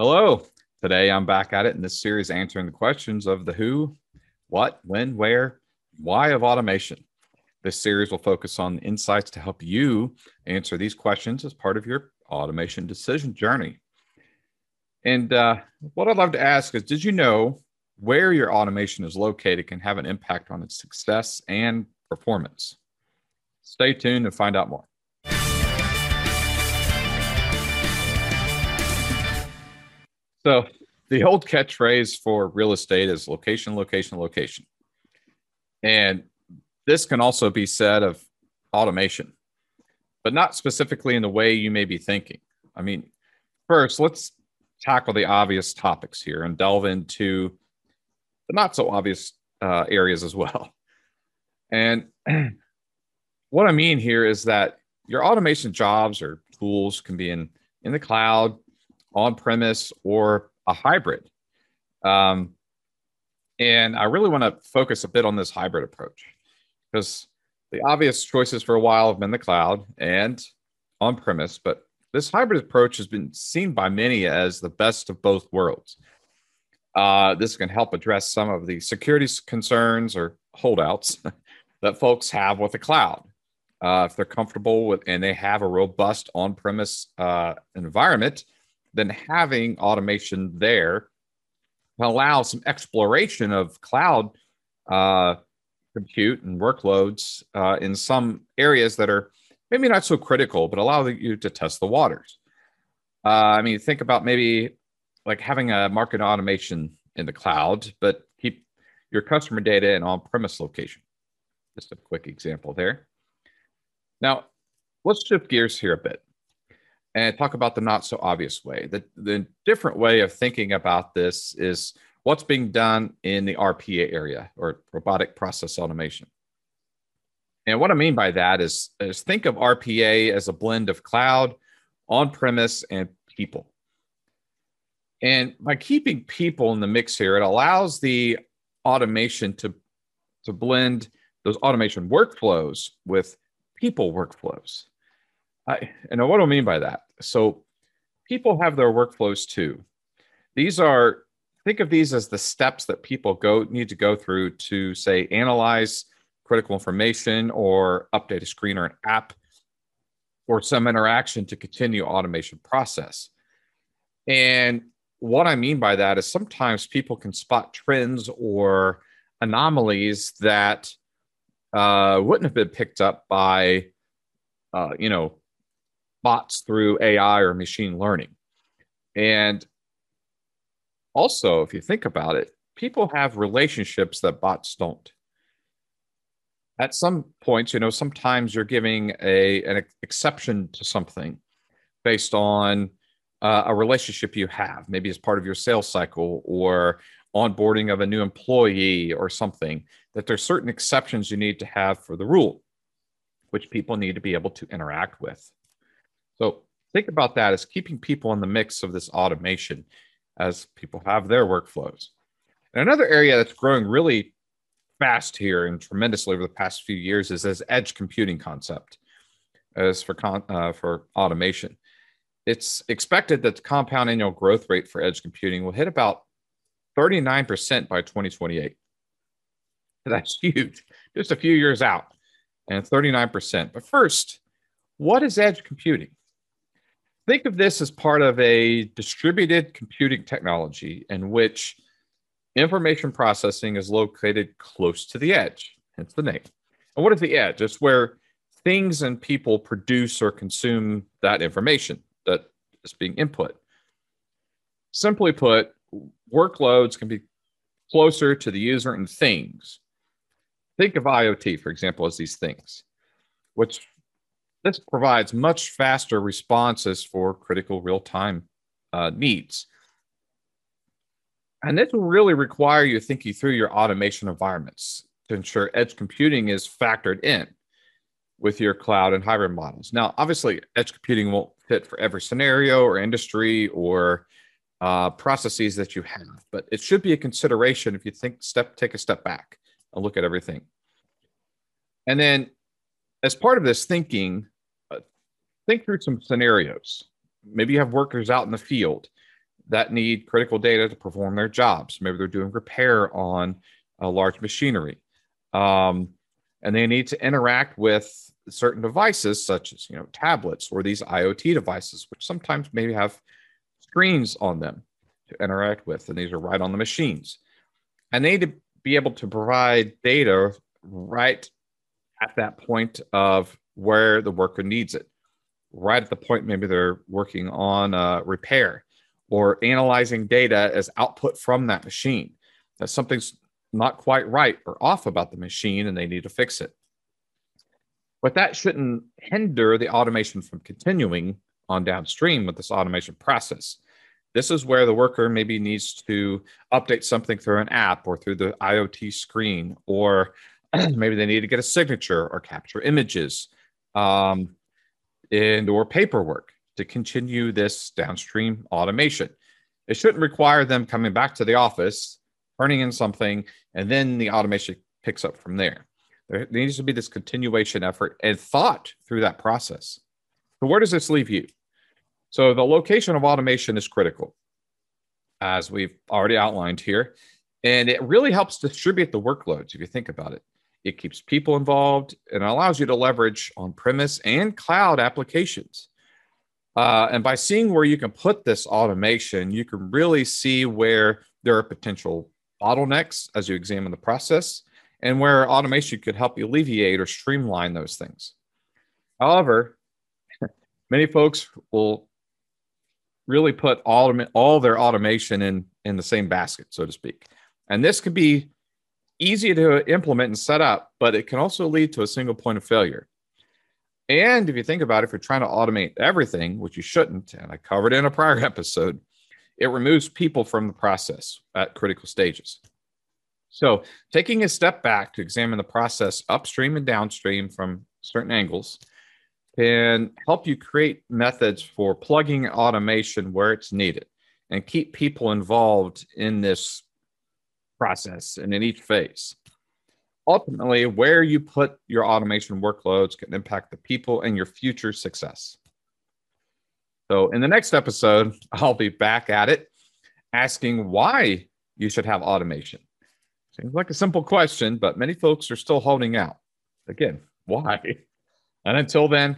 Hello. Today I'm back at it in this series answering the questions of the who, what, when, where, why of automation. This series will focus on insights to help you answer these questions as part of your automation decision journey. And uh, what I'd love to ask is Did you know where your automation is located can have an impact on its success and performance? Stay tuned and find out more. So, the old catchphrase for real estate is location, location, location. And this can also be said of automation, but not specifically in the way you may be thinking. I mean, first, let's tackle the obvious topics here and delve into the not so obvious uh, areas as well. And what I mean here is that your automation jobs or tools can be in, in the cloud, on premise, or a hybrid. Um, and I really want to focus a bit on this hybrid approach because the obvious choices for a while have been the cloud and on premise, but this hybrid approach has been seen by many as the best of both worlds. Uh, this can help address some of the security concerns or holdouts that folks have with the cloud. Uh, if they're comfortable with and they have a robust on premise uh, environment, then having automation there will allow some exploration of cloud uh, compute and workloads uh, in some areas that are maybe not so critical, but allow you to test the waters. Uh, I mean, think about maybe like having a market automation in the cloud, but keep your customer data in on-premise location. Just a quick example there. Now, let's shift gears here a bit and talk about the not so obvious way. The, the different way of thinking about this is what's being done in the RPA area or robotic process automation. And what I mean by that is, is think of RPA as a blend of cloud, on premise, and people. And by keeping people in the mix here, it allows the automation to, to blend those automation workflows with people workflows. I, and what do I mean by that? So people have their workflows too. These are think of these as the steps that people go need to go through to say analyze critical information or update a screen or an app or some interaction to continue automation process. And what I mean by that is sometimes people can spot trends or anomalies that uh, wouldn't have been picked up by, uh, you know, bots through AI or machine learning. And also, if you think about it, people have relationships that bots don't at some points, you know, sometimes you're giving a an exception to something based on uh, a relationship you have, maybe as part of your sales cycle or onboarding of a new employee or something. That there's certain exceptions you need to have for the rule, which people need to be able to interact with. So think about that as keeping people in the mix of this automation as people have their workflows. And another area that's growing really fast here and tremendously over the past few years is this edge computing concept as for con- uh, for automation. It's expected that the compound annual growth rate for edge computing will hit about 39% by 2028. That's huge, just a few years out, and 39%. But first, what is edge computing? Think of this as part of a distributed computing technology in which Information processing is located close to the edge, hence the name. And what is the edge? It's where things and people produce or consume that information that is being input. Simply put, workloads can be closer to the user and things. Think of IoT, for example, as these things, which this provides much faster responses for critical real time uh, needs. And this will really require you thinking through your automation environments to ensure edge computing is factored in with your cloud and hybrid models. Now, obviously, edge computing won't fit for every scenario or industry or uh, processes that you have, but it should be a consideration if you think step take a step back and look at everything. And then, as part of this thinking, think through some scenarios. Maybe you have workers out in the field that need critical data to perform their jobs. Maybe they're doing repair on a large machinery. Um, and they need to interact with certain devices such as you know tablets or these IoT devices, which sometimes maybe have screens on them to interact with, and these are right on the machines. And they need to be able to provide data right at that point of where the worker needs it, right at the point maybe they're working on a repair or analyzing data as output from that machine. That something's not quite right or off about the machine and they need to fix it. But that shouldn't hinder the automation from continuing on downstream with this automation process. This is where the worker maybe needs to update something through an app or through the IoT screen, or maybe they need to get a signature or capture images um, and or paperwork to continue this downstream automation. It shouldn't require them coming back to the office, turning in something, and then the automation picks up from there. There needs to be this continuation effort and thought through that process. So, where does this leave you? So, the location of automation is critical, as we've already outlined here, and it really helps distribute the workloads if you think about it. It keeps people involved and allows you to leverage on premise and cloud applications. Uh, and by seeing where you can put this automation, you can really see where there are potential bottlenecks as you examine the process and where automation could help alleviate or streamline those things. However, many folks will really put all, all their automation in, in the same basket, so to speak. And this could be easy to implement and set up, but it can also lead to a single point of failure. And if you think about it, if you're trying to automate everything, which you shouldn't, and I covered in a prior episode, it removes people from the process at critical stages. So, taking a step back to examine the process upstream and downstream from certain angles can help you create methods for plugging automation where it's needed and keep people involved in this process and in each phase. Ultimately, where you put your automation workloads can impact the people and your future success. So, in the next episode, I'll be back at it asking why you should have automation Seems like a simple question, but many folks are still holding out. Again, why? And until then,